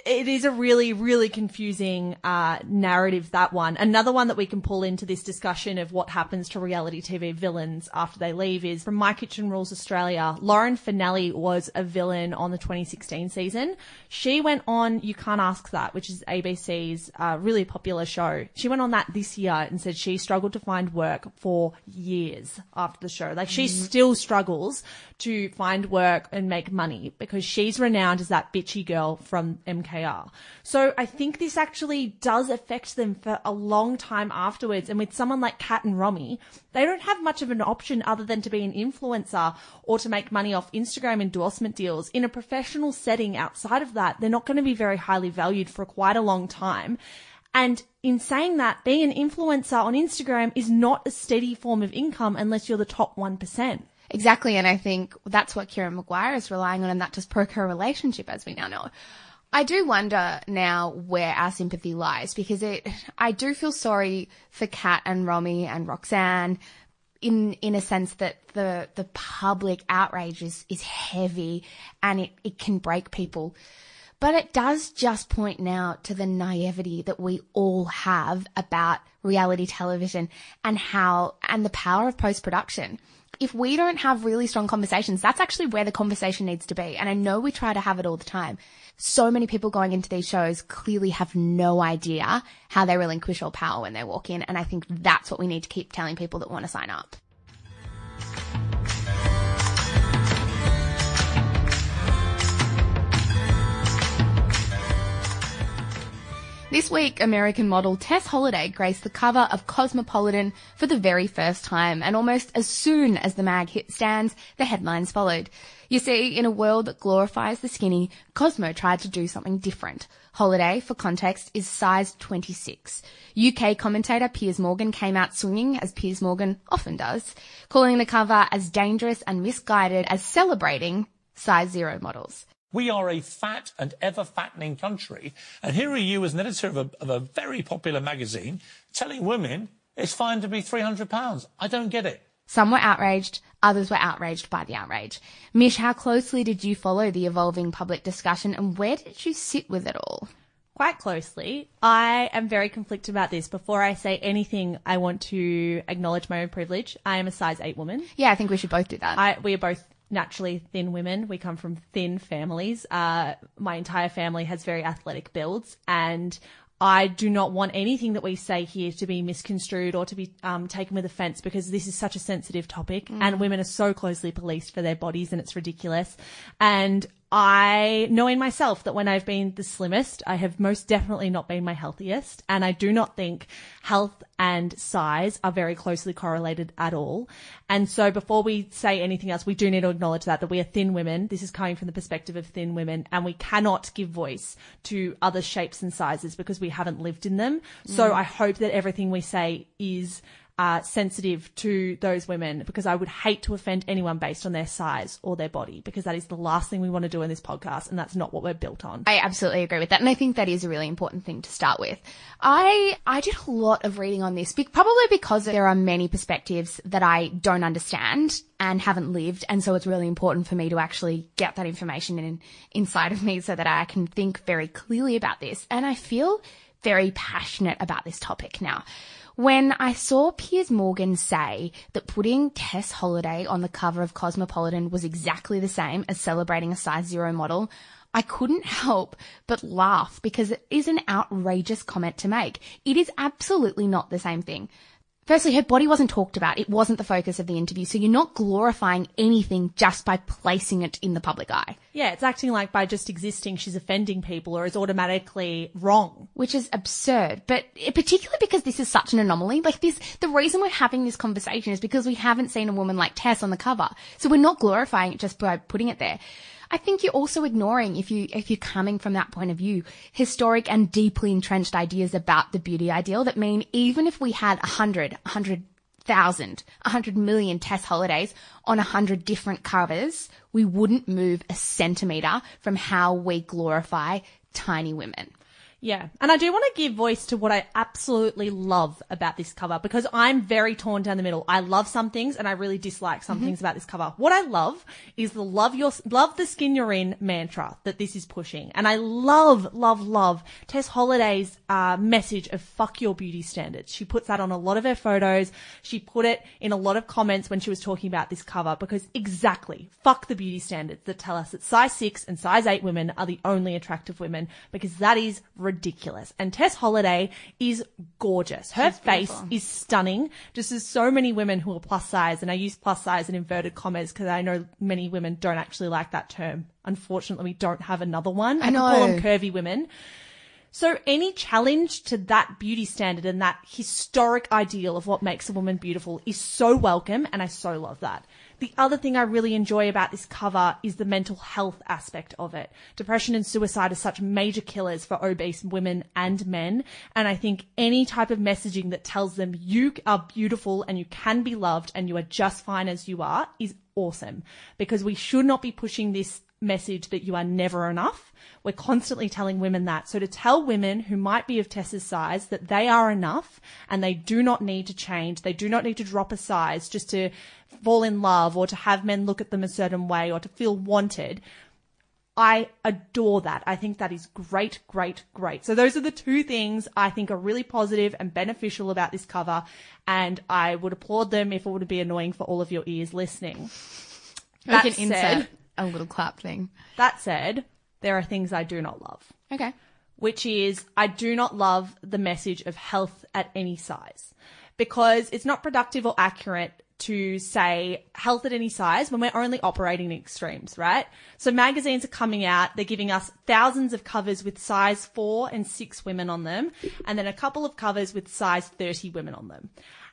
It is a really, really confusing uh, narrative. That one. Another one that we can pull into this discussion of what happens to reality TV villains after they leave is from My Kitchen Rules Australia. Lauren Finelli was a villain on the 2016 season. She went on You Can't Ask That, which is ABC's uh, really popular show. She went on that this year and said she struggled to find work for years after the show. Like she still struggles to find work and make money because she's renowned as that bitchy girl from MKR. So I think this actually does affect them for a long time afterwards. And with someone like Kat and Romy, they don't have much of an option other than to be an influencer or to make money off Instagram endorsement deals. In a professional setting outside of that, they're not going to be very highly valued for quite a long time. And in saying that, being an influencer on Instagram is not a steady form of income unless you're the top 1%.
Exactly. And I think that's what Keira Maguire is relying on, and that just broke her relationship, as we now know. I do wonder now where our sympathy lies because it, I do feel sorry for Kat and Romy and Roxanne in, in a sense that the, the public outrage is, is heavy and it, it can break people. But it does just point now to the naivety that we all have about reality television and how, and the power of post production. If we don't have really strong conversations, that's actually where the conversation needs to be. And I know we try to have it all the time. So many people going into these shows clearly have no idea how they relinquish all power when they walk in. And I think that's what we need to keep telling people that want to sign up. This week, American model Tess Holliday graced the cover of Cosmopolitan for the very first time, and almost as soon as the mag hit stands, the headlines followed. You see, in a world that glorifies the skinny, Cosmo tried to do something different. Holliday, for context, is size 26. UK commentator Piers Morgan came out swinging, as Piers Morgan often does, calling the cover as dangerous and misguided as celebrating size zero models.
We are a fat and ever fattening country. And here are you as an editor of a, of a very popular magazine telling women it's fine to be 300 pounds. I don't get it.
Some were outraged, others were outraged by the outrage. Mish, how closely did you follow the evolving public discussion and where did you sit with it all?
Quite closely. I am very conflicted about this. Before I say anything, I want to acknowledge my own privilege. I am a size 8 woman.
Yeah, I think we should both do that.
I, we are both naturally thin women. We come from thin families. Uh, my entire family has very athletic builds and I do not want anything that we say here to be misconstrued or to be um, taken with offense because this is such a sensitive topic and women are so closely policed for their bodies and it's ridiculous. And I know in myself that when I've been the slimmest, I have most definitely not been my healthiest. And I do not think health and size are very closely correlated at all. And so before we say anything else, we do need to acknowledge that, that we are thin women. This is coming from the perspective of thin women and we cannot give voice to other shapes and sizes because we haven't lived in them. So mm. I hope that everything we say is uh, sensitive to those women because I would hate to offend anyone based on their size or their body because that is the last thing we want to do in this podcast and that's not what we're built on.
I absolutely agree with that. And I think that is a really important thing to start with. I, I did a lot of reading on this, probably because there are many perspectives that I don't understand and haven't lived. And so it's really important for me to actually get that information in, inside of me so that I can think very clearly about this. And I feel very passionate about this topic now. When I saw Piers Morgan say that putting Tess Holliday on the cover of Cosmopolitan was exactly the same as celebrating a size zero model, I couldn't help but laugh because it is an outrageous comment to make. It is absolutely not the same thing. Firstly, her body wasn't talked about. It wasn't the focus of the interview. So you're not glorifying anything just by placing it in the public eye.
Yeah, it's acting like by just existing, she's offending people or is automatically wrong.
which is absurd. But particularly because this is such an anomaly, like this, the reason we're having this conversation is because we haven't seen a woman like Tess on the cover. So we're not glorifying it just by putting it there. I think you're also ignoring, if you, if you're coming from that point of view, historic and deeply entrenched ideas about the beauty ideal that mean even if we had a hundred, a hundred thousand, a hundred million Tess Hollidays on a hundred different covers, we wouldn't move a centimeter from how we glorify tiny women.
Yeah. And I do want to give voice to what I absolutely love about this cover because I'm very torn down the middle. I love some things and I really dislike some things about this cover. What I love is the love your, love the skin you're in mantra that this is pushing. And I love, love, love Tess Holliday's, uh, message of fuck your beauty standards. She puts that on a lot of her photos. She put it in a lot of comments when she was talking about this cover because exactly fuck the beauty standards that tell us that size six and size eight women are the only attractive women because that is ridiculous. And Tess Holliday is gorgeous. Her face is stunning, just as so many women who are plus size, and I use plus size in inverted commas because I know many women don't actually like that term. Unfortunately, we don't have another one. I, could call them curvy women. So any challenge to that beauty standard and that historic ideal of what makes a woman beautiful is so welcome and I so love that. The other thing I really enjoy about this cover is the mental health aspect of it. Depression and suicide are such major killers for obese women and men. And I think any type of messaging that tells them you are beautiful and you can be loved and you are just fine as you are is awesome because we should not be pushing this message that you are never enough. We're constantly telling women that. So to tell women who might be of Tessa's size that they are enough and they do not need to change, they do not need to drop a size just to fall in love or to have men look at them a certain way or to feel wanted. I adore that. I think that is great, great, great. So those are the two things I think are really positive and beneficial about this cover. And I would applaud them if it would be annoying for all of your ears listening.
We
That
can
said-
insert a little clap thing.
That said, there are things I do not love,
Okay.
which is I do not love the message of health at any size because it's not productive or accurate to say health at any size when we're only operating in extremes, right? So magazines are coming out, they're giving us thousands of covers with size four and six women on them, and then a couple of covers with size 30 women on them.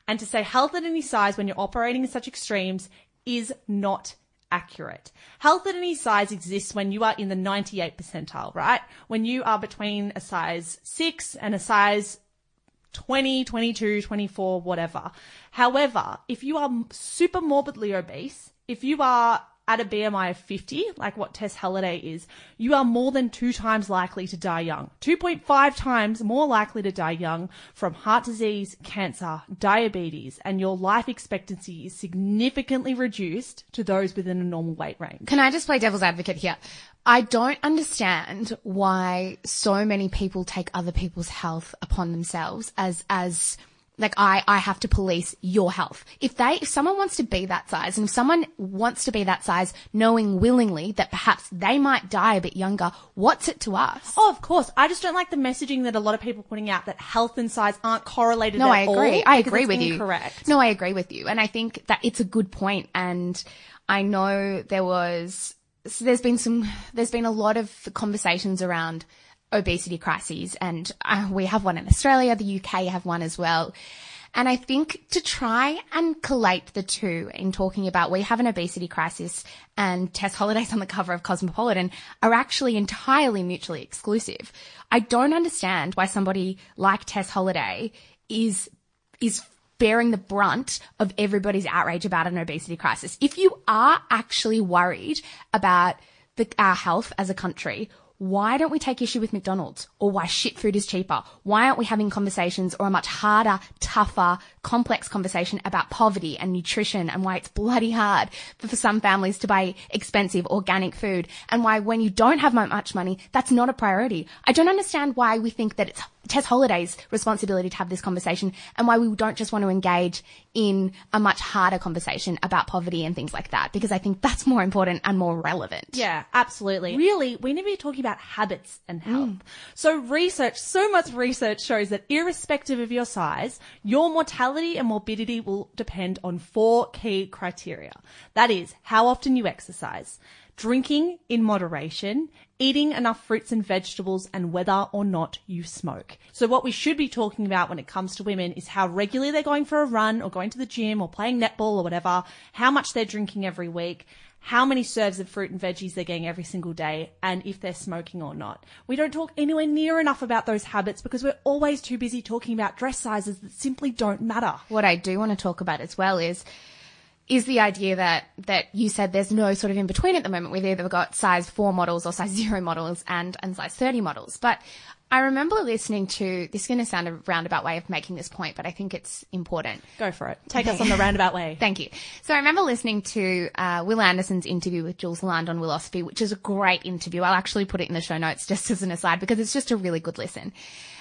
And to say health at any size when you're operating in such extremes is not accurate. Health at any size exists when you are in the 98 percentile, right? When you are between a size 6 and a size 20, 22, 24, whatever. However, if you are super morbidly obese, if you are at a BMI of 50, like what Tess Holliday is, you are more than two times likely to die young. 2.5 times more likely to die young from heart disease, cancer, diabetes, and your life expectancy is significantly reduced to those within a normal weight range.
Can I just play devil's advocate here? I don't understand why so many people take other people's health upon themselves as, as, like I, I have to police your health. If they, if someone wants to be that size and if someone wants to be that size knowing willingly that perhaps they might die a bit younger, what's it to us?
Oh, of course. I just don't like the messaging that a lot of people are putting out that health and size aren't correlated
No, I agree. I agree with you.
incorrect.
No, I agree with you. And I think that it's a good point. And I know there was, so there's been some, there's been a lot of conversations around obesity crises and uh, we have one in Australia, the UK have one as well. And I think to try and collate the two in talking about we have an obesity crisis and Tess Hollidays on the cover of Cosmopolitan are actually entirely mutually exclusive. I don't understand why somebody like Tess Holliday is is bearing the brunt of everybody's outrage about an obesity crisis. If you are actually worried about the, our health as a country, why don't we take issue with McDonald's or why shit food is cheaper? Why aren't we having conversations or a much harder, tougher, complex conversation about poverty and nutrition and why it's bloody hard for, some families to buy expensive organic food and why when you don't have mu- much money, that's not a priority. I don't understand why we think that it's Tess Holliday's responsibility to have this conversation and why we don't just want to engage in a much harder conversation about poverty and things like that because I think that's more important and more relevant.
Yeah, absolutely. Really, we need to be talking about habits and health.
Mm.
So research, so much research shows that irrespective of your size, your mortality and morbidity will depend on four key criteria. That is how often you exercise, drinking in moderation, eating enough fruits and vegetables, and whether or not you smoke. So what we should be talking about when it comes to women is how regularly they're going for a run or going to the gym or playing netball or whatever, how much they're drinking every week, how many serves of fruit and veggies they're getting every single day, and if they're smoking or not. We don't talk anywhere near enough about those habits because we're always too busy talking about dress sizes that simply don't matter.
What I do want to talk about as well is is the idea that that you said there's no sort of in between at the moment. We've either got size four models or size zero models and and size thirty models. But I remember listening to this is going to sound a roundabout way of making this point, but I think it's important.
Go for it. Take us on the roundabout way.
Thank you. So I remember listening to uh, Wil Anderson's interview with Jules Lund on Wilosophy, which is a great interview. I'll actually put it in the show notes just as an aside because it's just a really good listen.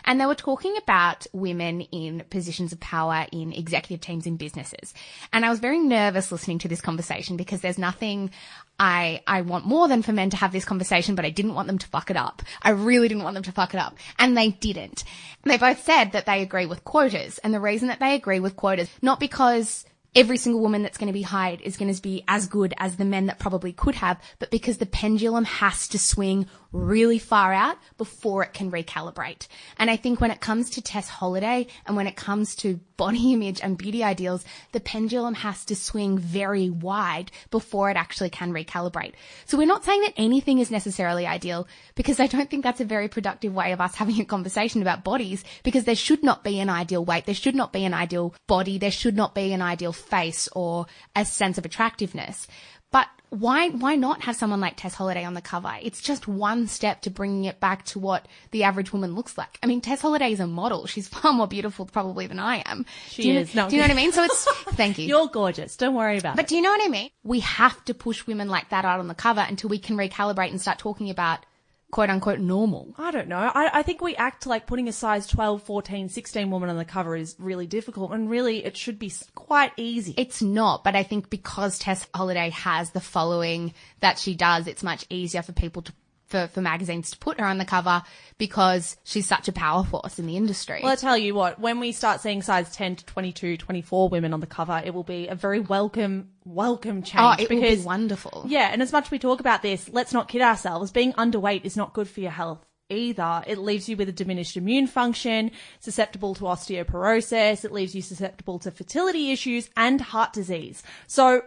And they were talking about women in positions of power in executive teams in businesses. And I was very nervous listening to this conversation because there's nothing I, I want more than for men to have this conversation, but I didn't want them to fuck it up. I really didn't want them to fuck it up. And they didn't. And they both said that they agree with quotas. And the reason that they agree with quotas, not because every single woman that's going to be hired is going to be as good as the men that probably could have, but because the pendulum has to swing really far out before it can recalibrate. And I think when it comes to Tess Holliday and when it comes to body image and beauty ideals, the pendulum has to swing very wide before it actually can recalibrate. So we're not saying that anything is necessarily ideal because I don't think that's a very productive way of us having a conversation about bodies because there should not be an ideal weight. There should not be an ideal body. There should not be an ideal face or a sense of attractiveness. But why why not have someone like Tess Holliday on the cover? It's just one step to bringing it back to what the average woman looks like. I mean, Tess Holliday is a model. She's far more beautiful probably than I am.
She
do you,
is. No.
Do you know what I mean? So it's thank you.
You're gorgeous. Don't worry about
But
it.
do you know what I mean? We have to push women like that out on the cover until we can recalibrate and start talking about quote unquote normal.
I don't know. I, I think we act like putting a size 12, 14, 16 woman on the cover is really difficult and really it should be quite easy.
It's not, but I think because Tess Holliday has the following that she does, it's much easier for people to for, for magazines to put her on the cover because she's such a power force in the industry.
Well, I tell you what, when we start seeing size 10 to 22, 24 women on the cover, it will be a very welcome, welcome change.
oh, it will be wonderful.
Yeah, and as much as we talk about this, let's not kid ourselves. Being underweight is not good for your health either. It leaves you with a diminished immune function, susceptible to osteoporosis. It leaves you susceptible to fertility issues and heart disease. So,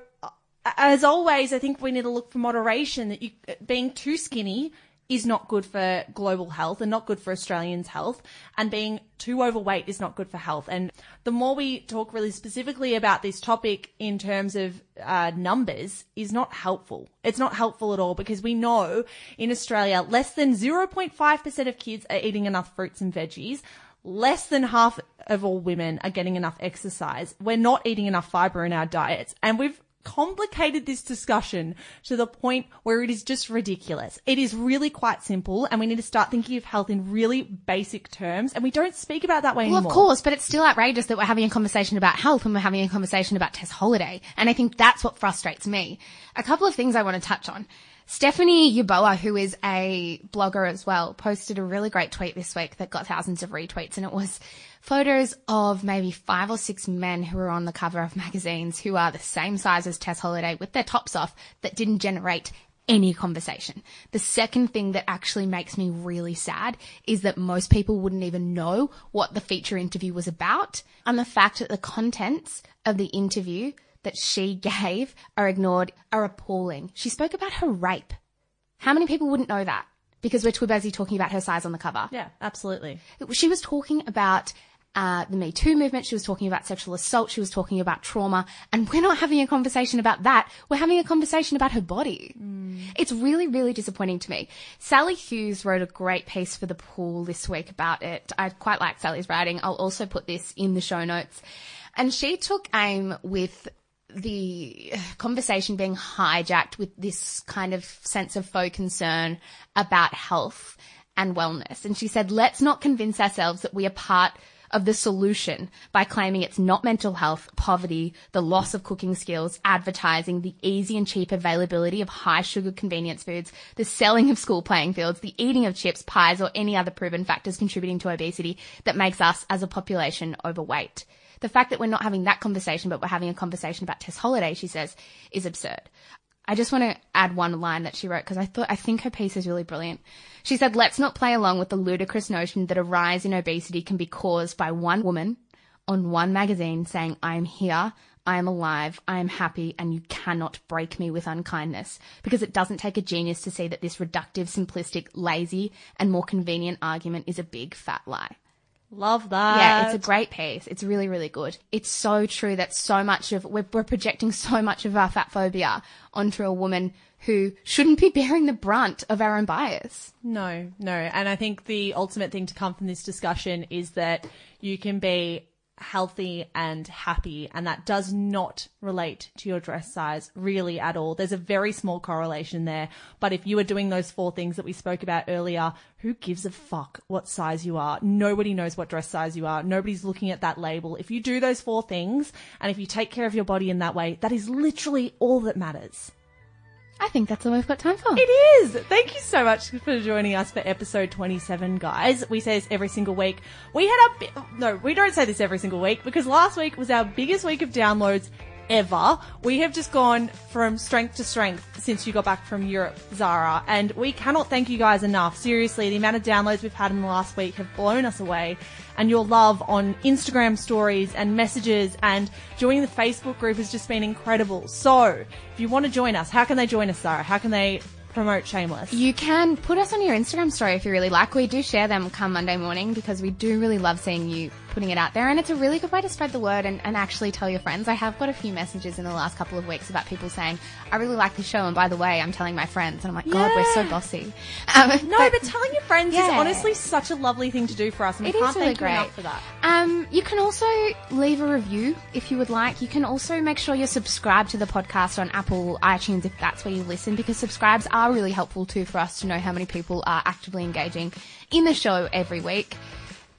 as always, I think we need to look for moderation that you, being too skinny is not good for global health and not good for Australians' health. And being too overweight is not good for health. And the more we talk really specifically about this topic in terms of uh, numbers is not helpful. It's not helpful at all because we know in Australia less than 0.5% of kids are eating enough fruits and veggies. Less than half of all women are getting enough exercise. We're not eating enough fiber in our diets. And we've complicated this discussion to the point where it is just ridiculous. It is really quite simple and we need to start thinking of health in really basic terms and we don't speak about that way
Well,
anymore.
of course, but it's still outrageous that we're having a conversation about health when we're having a conversation about Tess Holliday. And I think that's what frustrates me. A couple of things I want to touch on. Stephanie Yeboah, who is a blogger as well, posted a really great tweet this week that got thousands of retweets and it was photos of maybe five or six men who are on the cover of magazines who are the same size as Tess Holliday with their tops off that didn't generate any conversation. The second thing that actually makes me really sad is that most people wouldn't even know what the feature interview was about and the fact that the contents of the interview that she gave are ignored are appalling. She spoke about her rape. How many people wouldn't know that? Because we're too busy talking about her size on the cover.
Yeah, absolutely.
She was talking about uh, the Me Too movement. She was talking about sexual assault. She was talking about trauma. And we're not having a conversation about that. We're having a conversation about her body. It's really, really disappointing to me. Sali Hughes wrote a great piece for the pool this week about it. I quite like Sali's writing. I'll also put this in the show notes. And she took aim with the conversation being hijacked with this kind of sense of faux concern about health and wellness. And she said, let's not convince ourselves that we are part of the solution by claiming it's not mental health, poverty, the loss of cooking skills, advertising, the easy and cheap availability of high sugar convenience foods, the selling of school playing fields, the eating of chips, pies, or any other proven factors contributing to obesity that makes us as a population overweight. The fact that we're not having that conversation, but we're having a conversation about Tess Holliday, she says, is absurd. I just want to add one line that she wrote because I thought, I think her piece is really brilliant. She said, let's not play along with the ludicrous notion that a rise in obesity can be caused by one woman on one magazine saying, I am here, I am alive, I am happy, and you cannot break me with unkindness. Because it doesn't take a genius to see that this reductive, simplistic, lazy, and more convenient argument is a big fat lie.
Love that.
Yeah, it's a great piece. It's really, really good. It's so true that so much of, we're, we're projecting so much of our fat phobia onto a woman who shouldn't be bearing the brunt of our own bias.
No, no. And I think the ultimate thing to come from this discussion is that you can be healthy and happy and that does not relate to your dress size really at all. There's a very small correlation there. But if you are doing those four things that we spoke about earlier, who gives a fuck what size you are? Nobody knows what dress size you are. Nobody's looking at that label. If you do those four things and if you take care of your body in that way, that is literally all that matters.
I think that's all we've got time for.
It is. Thank you so much for joining us for episode 27, guys. We say this every single week. We had our, bi- no, we don't say this every single week because last week was our biggest week of downloads ever. We have just gone from strength to strength since you got back from Europe, Zara, and we cannot thank you guys enough. Seriously, the amount of downloads we've had in the last week have blown us away. And your love on Instagram stories and messages and joining the Facebook group has just been incredible. So, if you want to join us, how can they join us, Zara? How can they promote Shameless?
You can put us on your Instagram story if you really like. We do share them come Monday morning because we do really love seeing you putting it out there and it's a really good way to spread the word and, and actually tell your friends. I have got a few messages in the last couple of weeks about people saying, I really like the show and by the way, I'm telling my friends and I'm like, God, we're so
Yeah.
bossy. Um,
No, but, telling your friends is honestly such a lovely thing to do for us, and we
It
can't
really
thank you
great.
enough for that.
Um, you can also leave a review if you would like. You can also make sure you're subscribed to the podcast on Apple iTunes if that's where you listen, because subscribes are really helpful too for us to know how many people are actively engaging in the show every week.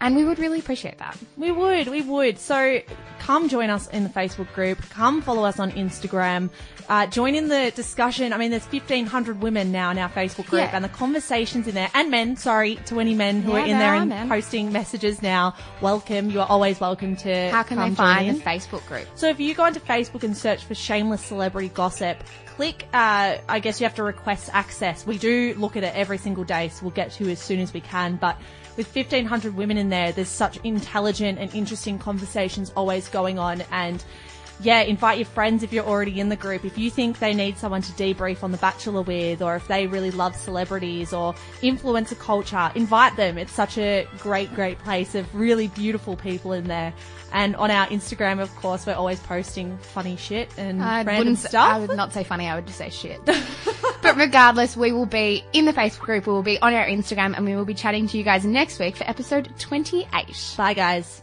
And we would really appreciate that.
We would, we would. So come join us in the Facebook group. Come follow us on Instagram. Uh, join in the discussion. I mean, there's 1,500 women now in our Facebook group
Yeah.
and the conversations in there, and men, sorry, to any men who
Yeah,
are in
there
and posting messages now. Welcome. You are always welcome to
How can
come
they
join
find
in.
the Facebook group?
So if you go onto Facebook and search for shameless celebrity gossip, click, uh, I guess you have to request access. We do look at it every single day, so we'll get to you as soon as we can. But with 1500 women in there, there's such intelligent and interesting conversations always going on. And yeah, invite your friends if you're already in the group. If you think they need someone to debrief on The Bachelor with, or if they really love celebrities or influencer culture, invite them. It's such a great, great place of really beautiful people in there. And on our Instagram, of course, we're always posting funny shit and
I
random stuff.
I would not say funny. I would just say shit. but regardless, we will be in the Facebook group. We will be on our Instagram, and we will be chatting to you guys next week for episode 28.
Bye, guys.